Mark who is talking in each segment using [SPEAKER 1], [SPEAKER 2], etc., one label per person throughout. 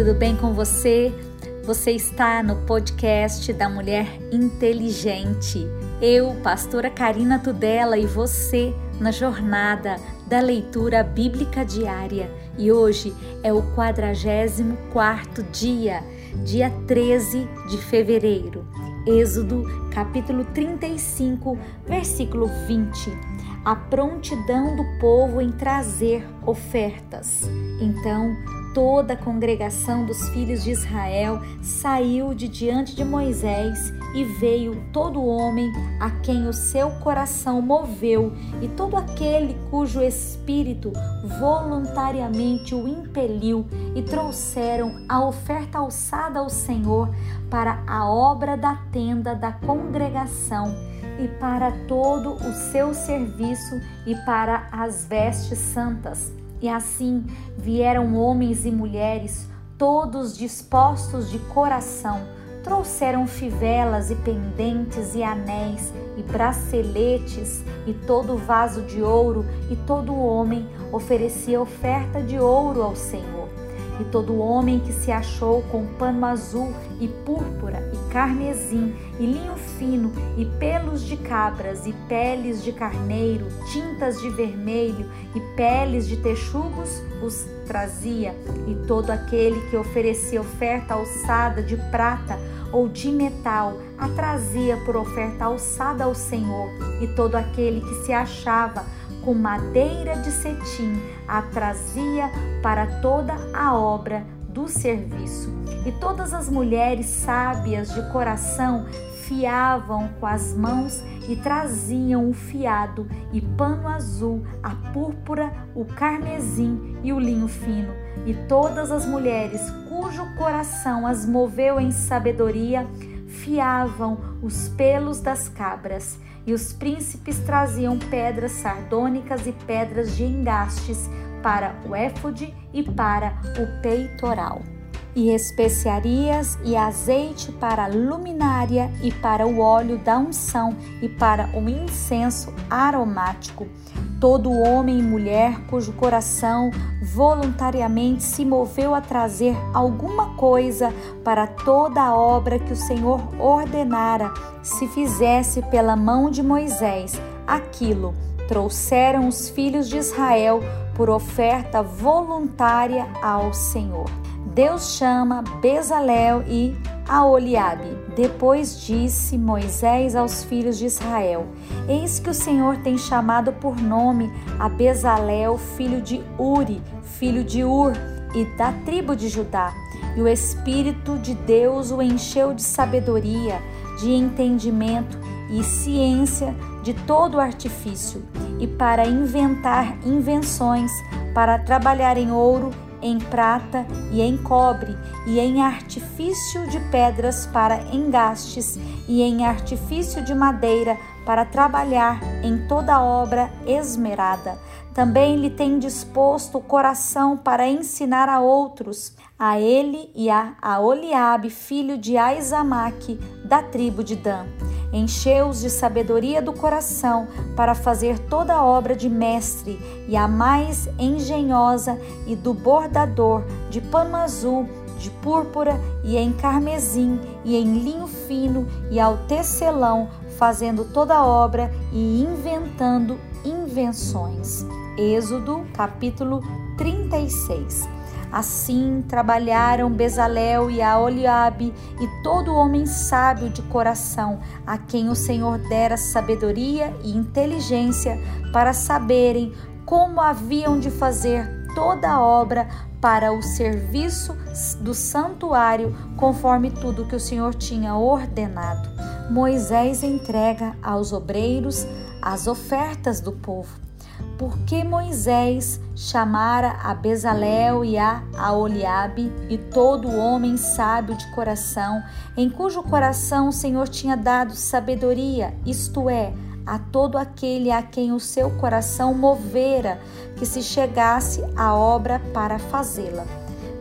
[SPEAKER 1] tudo bem com você? Você está no podcast da Mulher Inteligente. Eu, pastora Karina Tudela e você na jornada da leitura bíblica diária. E hoje é o 44º dia, dia 13 de fevereiro. Êxodo, capítulo 35, versículo 20. A prontidão do povo em trazer ofertas. Então, toda a congregação dos filhos de Israel saiu de diante de Moisés e veio todo homem a quem o seu coração moveu e todo aquele cujo espírito voluntariamente o impeliu e trouxeram a oferta alçada ao Senhor para a obra da tenda da congregação e para todo o seu serviço e para as vestes santas e assim vieram homens e mulheres, todos dispostos de coração, trouxeram fivelas e pendentes e anéis e braceletes e todo vaso de ouro, e todo homem oferecia oferta de ouro ao Senhor. E todo homem que se achou com pano azul e púrpura e carmesim e linho fino e pelos de cabras e peles de carneiro, tintas de vermelho e peles de texugos os trazia. E todo aquele que oferecia oferta alçada de prata ou de metal a trazia por oferta alçada ao Senhor. E todo aquele que se achava com madeira de cetim a trazia para toda a obra do serviço. E todas as mulheres sábias de coração fiavam com as mãos e traziam o fiado e pano azul, a púrpura, o carmesim e o linho fino. E todas as mulheres cujo coração as moveu em sabedoria fiavam os pelos das cabras e os príncipes traziam pedras sardônicas e pedras de engastes para o éfode e para o peitoral, e especiarias e azeite para a luminária e para o óleo da unção e para o incenso aromático todo homem e mulher cujo coração voluntariamente se moveu a trazer alguma coisa para toda a obra que o Senhor ordenara se fizesse pela mão de Moisés, aquilo trouxeram os filhos de Israel por oferta voluntária ao Senhor. Deus chama Bezalel e Aoliabe. Depois disse Moisés aos filhos de Israel: Eis que o Senhor tem chamado por nome a Bezalel, filho de Uri, filho de Ur, e da tribo de Judá. E o Espírito de Deus o encheu de sabedoria, de entendimento e ciência de todo artifício, e para inventar invenções, para trabalhar em ouro em prata e em cobre, e em artifício de pedras para engastes, e em artifício de madeira para trabalhar em toda obra esmerada. Também lhe tem disposto o coração para ensinar a outros, a ele e a Oliabe, filho de Aizamaque, da tribo de Dan encheu-os de sabedoria do coração para fazer toda a obra de mestre e a mais engenhosa e do bordador de pano azul, de púrpura e em carmesim e em linho fino e ao tecelão, fazendo toda a obra e inventando invenções. Êxodo capítulo 36 Assim trabalharam Bezalel e Aoliabe e todo homem sábio de coração, a quem o Senhor dera sabedoria e inteligência para saberem como haviam de fazer toda a obra para o serviço do santuário, conforme tudo que o Senhor tinha ordenado. Moisés entrega aos obreiros as ofertas do povo porque Moisés chamara a Bezalel e a Aoliabe e todo homem sábio de coração, em cujo coração o Senhor tinha dado sabedoria, isto é, a todo aquele a quem o seu coração movera, que se chegasse à obra para fazê-la.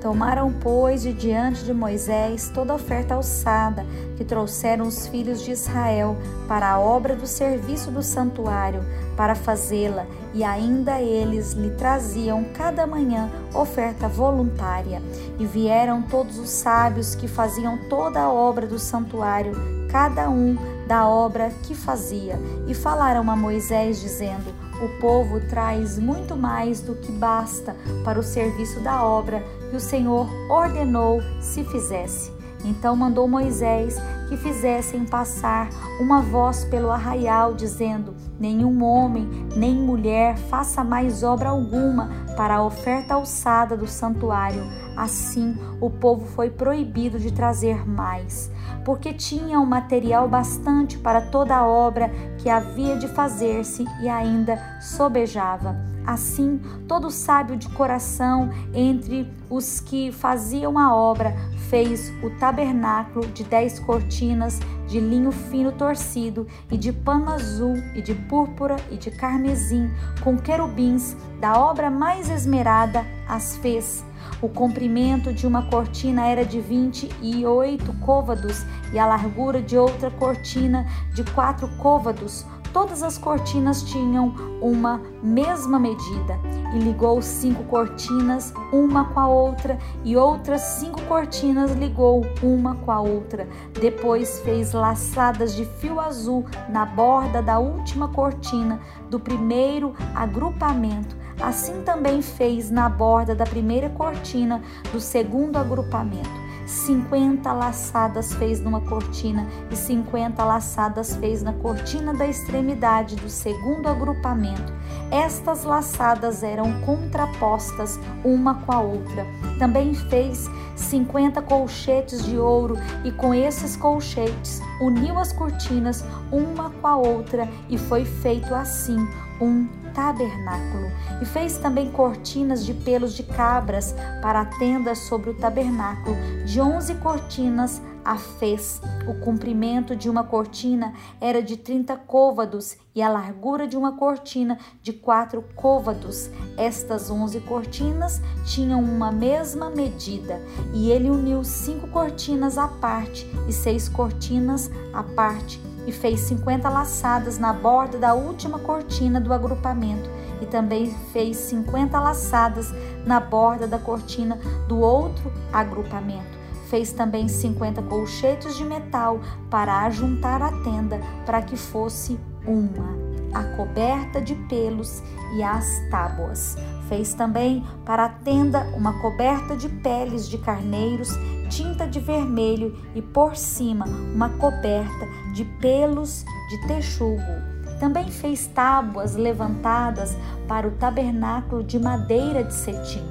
[SPEAKER 1] Tomaram, pois, de diante de Moisés toda a oferta alçada que trouxeram os filhos de Israel para a obra do serviço do santuário, para fazê-la, e ainda eles lhe traziam cada manhã oferta voluntária. E vieram todos os sábios que faziam toda a obra do santuário, cada um da obra que fazia, e falaram a Moisés, dizendo: O povo traz muito mais do que basta para o serviço da obra que o Senhor ordenou se fizesse. Então mandou Moisés que fizessem passar uma voz pelo arraial, dizendo: Nenhum homem nem mulher faça mais obra alguma para a oferta alçada do santuário. Assim, o povo foi proibido de trazer mais, porque tinham material bastante para toda a obra que havia de fazer-se e ainda sobejava. Assim, todo sábio de coração entre os que faziam a obra fez o tabernáculo de dez cortinas de linho fino torcido e de pano azul e de púrpura e de carmesim, com querubins, da obra mais esmerada as fez. O comprimento de uma cortina era de vinte e oito côvados e a largura de outra cortina de quatro côvados Todas as cortinas tinham uma mesma medida e ligou cinco cortinas uma com a outra e outras cinco cortinas ligou uma com a outra. Depois fez laçadas de fio azul na borda da última cortina do primeiro agrupamento. Assim também fez na borda da primeira cortina do segundo agrupamento. 50 laçadas fez numa cortina e 50 laçadas fez na cortina da extremidade do segundo agrupamento. Estas laçadas eram contrapostas uma com a outra. Também fez 50 colchetes de ouro e com esses colchetes uniu as cortinas uma com a outra e foi feito assim um tabernáculo. E fez também cortinas de pelos de cabras para a tenda sobre o tabernáculo. De onze cortinas a fez. O comprimento de uma cortina era de trinta côvados e a largura de uma cortina de quatro côvados. Estas onze cortinas tinham uma mesma medida, e ele uniu cinco cortinas à parte e seis cortinas à parte e fez 50 laçadas na borda da última cortina do agrupamento e também fez 50 laçadas na borda da cortina do outro agrupamento. Fez também 50 colchetes de metal para ajuntar a tenda para que fosse uma, a coberta de pelos e as tábuas. Fez também para a tenda uma coberta de peles de carneiros tinta de vermelho e por cima uma coberta de pelos de texugo. Também fez tábuas levantadas para o tabernáculo de madeira de cetim.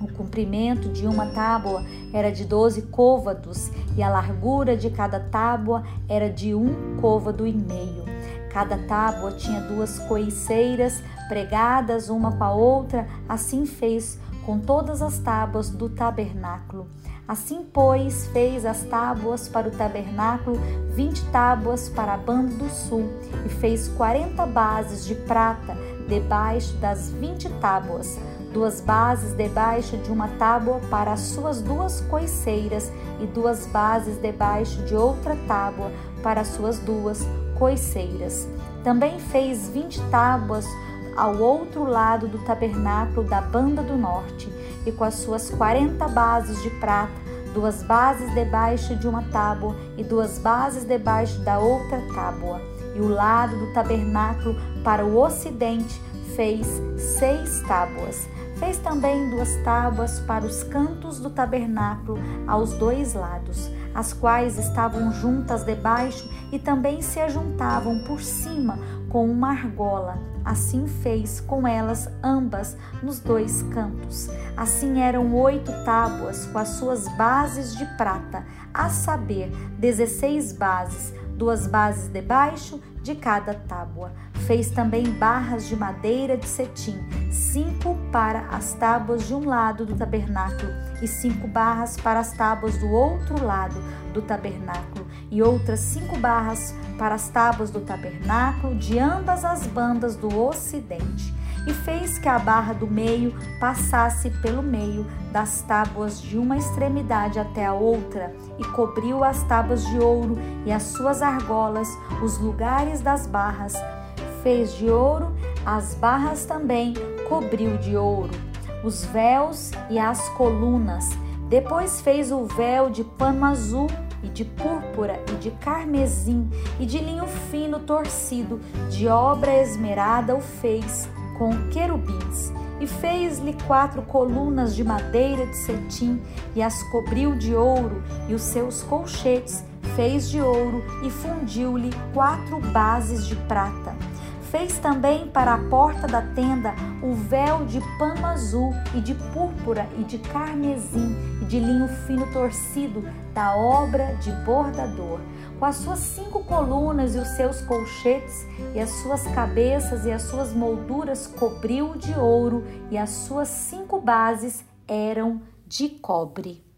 [SPEAKER 1] O comprimento de uma tábua era de doze côvados e a largura de cada tábua era de um côvado e meio. Cada tábua tinha duas coiceiras pregadas uma com a outra, assim fez com todas as tábuas do tabernáculo. Assim, pois, fez as tábuas para o tabernáculo, vinte tábuas para a banda do sul, e fez quarenta bases de prata debaixo das vinte tábuas, duas bases debaixo de uma tábua para as suas duas coiceiras, e duas bases debaixo de outra tábua para as suas duas coiceiras. Também fez vinte tábuas ao outro lado do tabernáculo da banda do norte, e com as suas quarenta bases de prata, duas bases debaixo de uma tábua e duas bases debaixo da outra tábua. E o lado do tabernáculo para o ocidente fez seis tábuas. Fez também duas tábuas para os cantos do tabernáculo aos dois lados, as quais estavam juntas debaixo e também se ajuntavam por cima com uma argola. Assim fez com elas ambas nos dois cantos. Assim eram oito tábuas com as suas bases de prata, a saber, dezesseis bases, duas bases debaixo de cada tábua. Fez também barras de madeira de cetim, cinco para as tábuas de um lado do tabernáculo e cinco barras para as tábuas do outro lado do tabernáculo, e outras cinco barras para as tábuas do tabernáculo de ambas as bandas do ocidente e fez que a barra do meio passasse pelo meio das tábuas de uma extremidade até a outra, e cobriu as tábuas de ouro e as suas argolas, os lugares das barras. fez de ouro, as barras também cobriu de ouro, os véus e as colunas. Depois fez o véu de pano azul e de púrpura e de carmesim e de linho fino torcido, de obra esmerada o fez com querubins. E fez-lhe quatro colunas de madeira de cetim e as cobriu de ouro, e os seus colchetes fez de ouro e fundiu-lhe quatro bases de prata. Fez também para a porta da tenda o véu de pano azul e de púrpura e de carmesim e de linho fino torcido da obra de bordador, com as suas cinco colunas e os seus colchetes e as suas cabeças e as suas molduras cobriu de ouro e as suas cinco bases eram de cobre.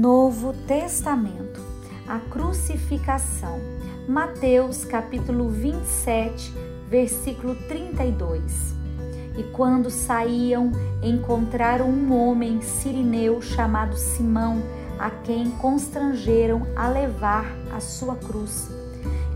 [SPEAKER 1] Novo Testamento, a crucificação. Mateus capítulo 27, versículo 32. E quando saíam, encontraram um homem sirineu chamado Simão, a quem constrangeram a levar a sua cruz.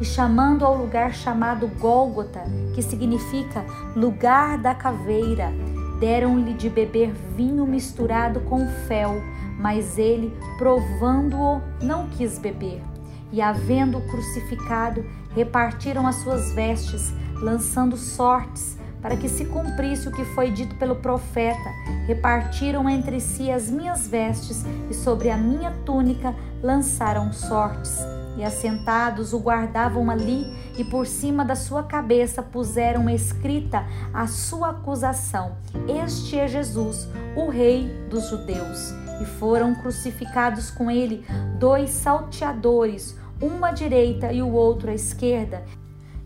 [SPEAKER 1] E chamando ao lugar chamado Gólgota, que significa lugar da caveira, deram-lhe de beber vinho misturado com fel mas ele, provando-o, não quis beber. E, havendo crucificado, repartiram as suas vestes, lançando sortes, para que se cumprisse o que foi dito pelo profeta. Repartiram entre si as minhas vestes, e sobre a minha túnica lançaram sortes. E assentados o guardavam ali, e por cima da sua cabeça puseram escrita a sua acusação: Este é Jesus, o Rei dos Judeus e foram crucificados com ele dois salteadores, um à direita e o outro à esquerda.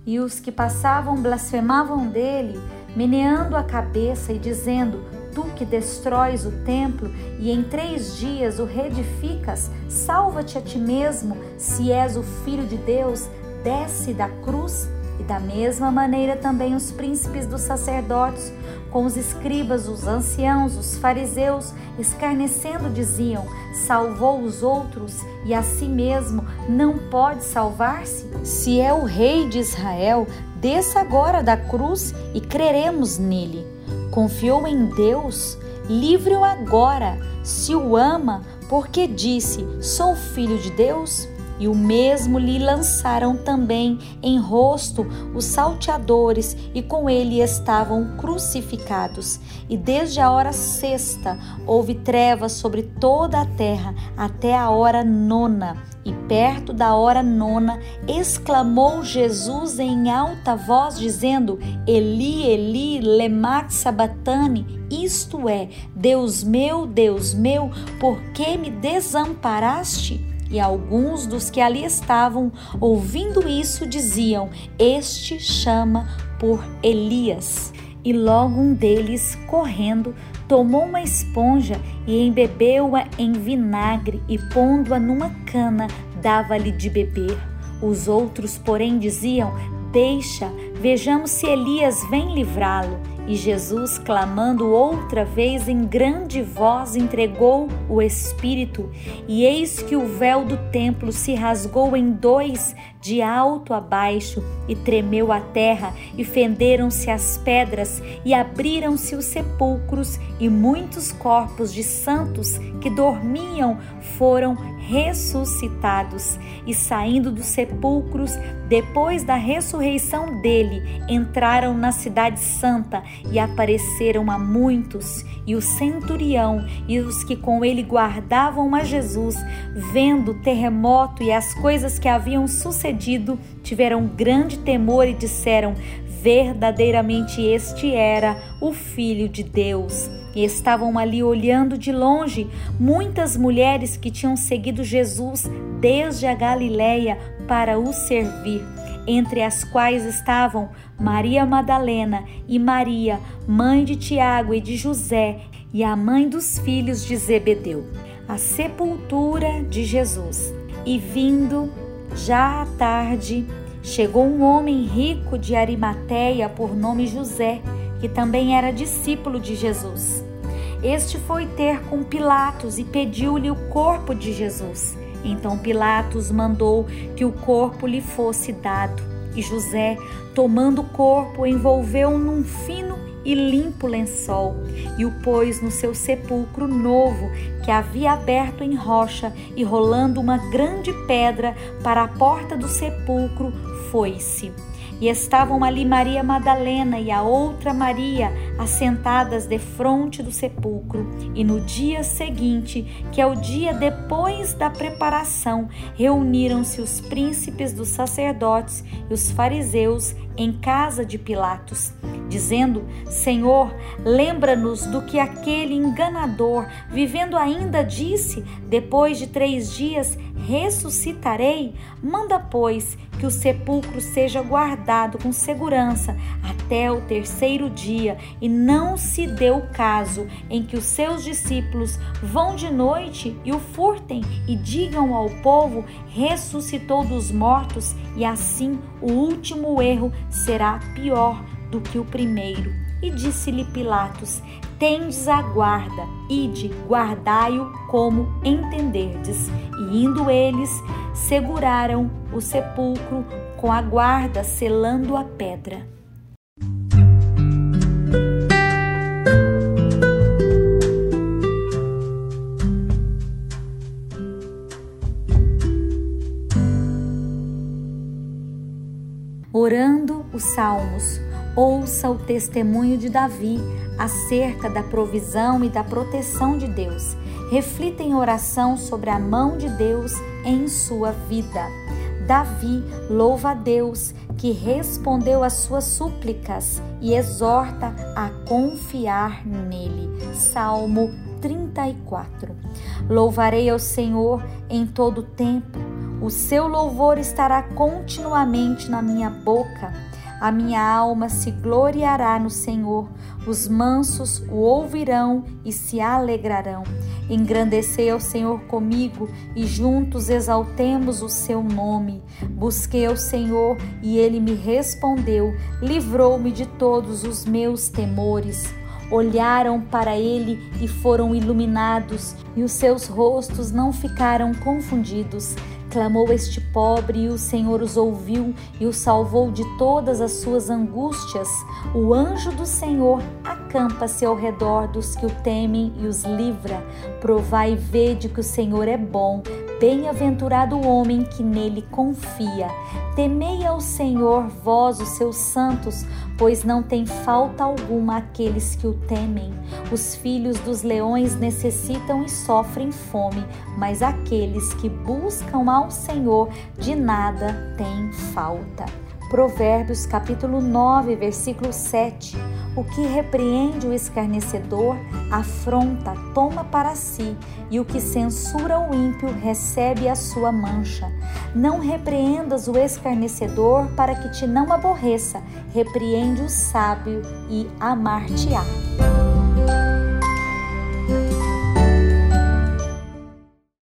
[SPEAKER 1] E os que passavam blasfemavam dele, meneando a cabeça e dizendo: Tu que destróis o templo e em três dias o reedificas, salva-te a ti mesmo, se és o filho de Deus, desce da cruz. E da mesma maneira também os príncipes dos sacerdotes com os escribas, os anciãos, os fariseus, escarnecendo, diziam: Salvou os outros e a si mesmo não pode salvar-se? Se é o rei de Israel, desça agora da cruz e creremos nele. Confiou em Deus? Livre-o agora, se o ama, porque disse: Sou filho de Deus? E o mesmo lhe lançaram também em rosto os salteadores, e com ele estavam crucificados. E desde a hora sexta houve trevas sobre toda a terra até a hora nona. E perto da hora nona exclamou Jesus em alta voz, dizendo: Eli, Eli, lema sabatani, isto é, Deus meu, Deus meu, por que me desamparaste? E alguns dos que ali estavam, ouvindo isso, diziam: Este chama por Elias. E logo um deles, correndo, tomou uma esponja e embebeu-a em vinagre e, pondo-a numa cana, dava-lhe de beber. Os outros, porém, diziam: Deixa, vejamos se Elias vem livrá-lo. E Jesus, clamando outra vez em grande voz, entregou o Espírito, e eis que o véu do templo se rasgou em dois, de alto a baixo, e tremeu a terra, e fenderam-se as pedras, e abriram-se os sepulcros, e muitos corpos de santos que dormiam foram ressuscitados, e saindo dos sepulcros, depois da ressurreição dele, entraram na Cidade Santa e apareceram a muitos. E o centurião e os que com ele guardavam a Jesus, vendo o terremoto e as coisas que haviam sucedido, tiveram grande temor e disseram: Verdadeiramente este era o Filho de Deus. E estavam ali olhando de longe muitas mulheres que tinham seguido Jesus desde a Galiléia para o servir, entre as quais estavam Maria Madalena e Maria, mãe de Tiago e de José, e a mãe dos filhos de Zebedeu. A sepultura de Jesus. E vindo, já à tarde, chegou um homem rico de Arimateia por nome José que também era discípulo de Jesus. Este foi ter com Pilatos e pediu-lhe o corpo de Jesus. Então Pilatos mandou que o corpo lhe fosse dado. E José, tomando o corpo, envolveu num fino e limpo lençol e o pôs no seu sepulcro novo que havia aberto em rocha e rolando uma grande pedra para a porta do sepulcro foi-se. E estavam ali Maria Madalena e a outra Maria assentadas defronte do sepulcro. E no dia seguinte, que é o dia depois da preparação, reuniram-se os príncipes dos sacerdotes e os fariseus em casa de Pilatos, dizendo: Senhor, lembra-nos do que aquele enganador, vivendo ainda, disse: Depois de três dias ressuscitarei. Manda, pois, que o sepulcro seja guardado com segurança até o terceiro dia, e não se dê o caso em que os seus discípulos vão de noite e o furtem e digam ao povo: ressuscitou dos mortos, e assim o último erro será pior do que o primeiro. E disse-lhe Pilatos: Tendes a guarda, ide, guardai-o como entenderdes. E indo eles, seguraram o sepulcro com a guarda, selando a pedra. Orando os Salmos, ouça o testemunho de Davi acerca da provisão e da proteção de Deus. Reflita em oração sobre a mão de Deus em sua vida. Davi louva a Deus que respondeu às suas súplicas e exorta a confiar nele. Salmo 34. Louvarei ao Senhor em todo tempo. O seu louvor estará continuamente na minha boca. A minha alma se gloriará no Senhor, os mansos o ouvirão e se alegrarão. Engrandecei ao Senhor comigo e juntos exaltemos o seu nome. Busquei ao Senhor e ele me respondeu, livrou-me de todos os meus temores olharam para ele e foram iluminados, e os seus rostos não ficaram confundidos. Clamou este pobre e o Senhor os ouviu e o salvou de todas as suas angústias. O anjo do Senhor acampa-se ao redor dos que o temem e os livra. Provai e vede que o Senhor é bom. Bem-aventurado o homem que nele confia. Temei ao Senhor, vós, os seus santos, pois não tem falta alguma aqueles que o temem. Os filhos dos leões necessitam e sofrem fome, mas aqueles que buscam ao Senhor de nada têm falta. Provérbios capítulo 9, versículo 7. O que repreende o escarnecedor, afronta, toma para si, e o que censura o ímpio recebe a sua mancha. Não repreendas o escarnecedor para que te não aborreça, repreende o sábio e amar-te-á.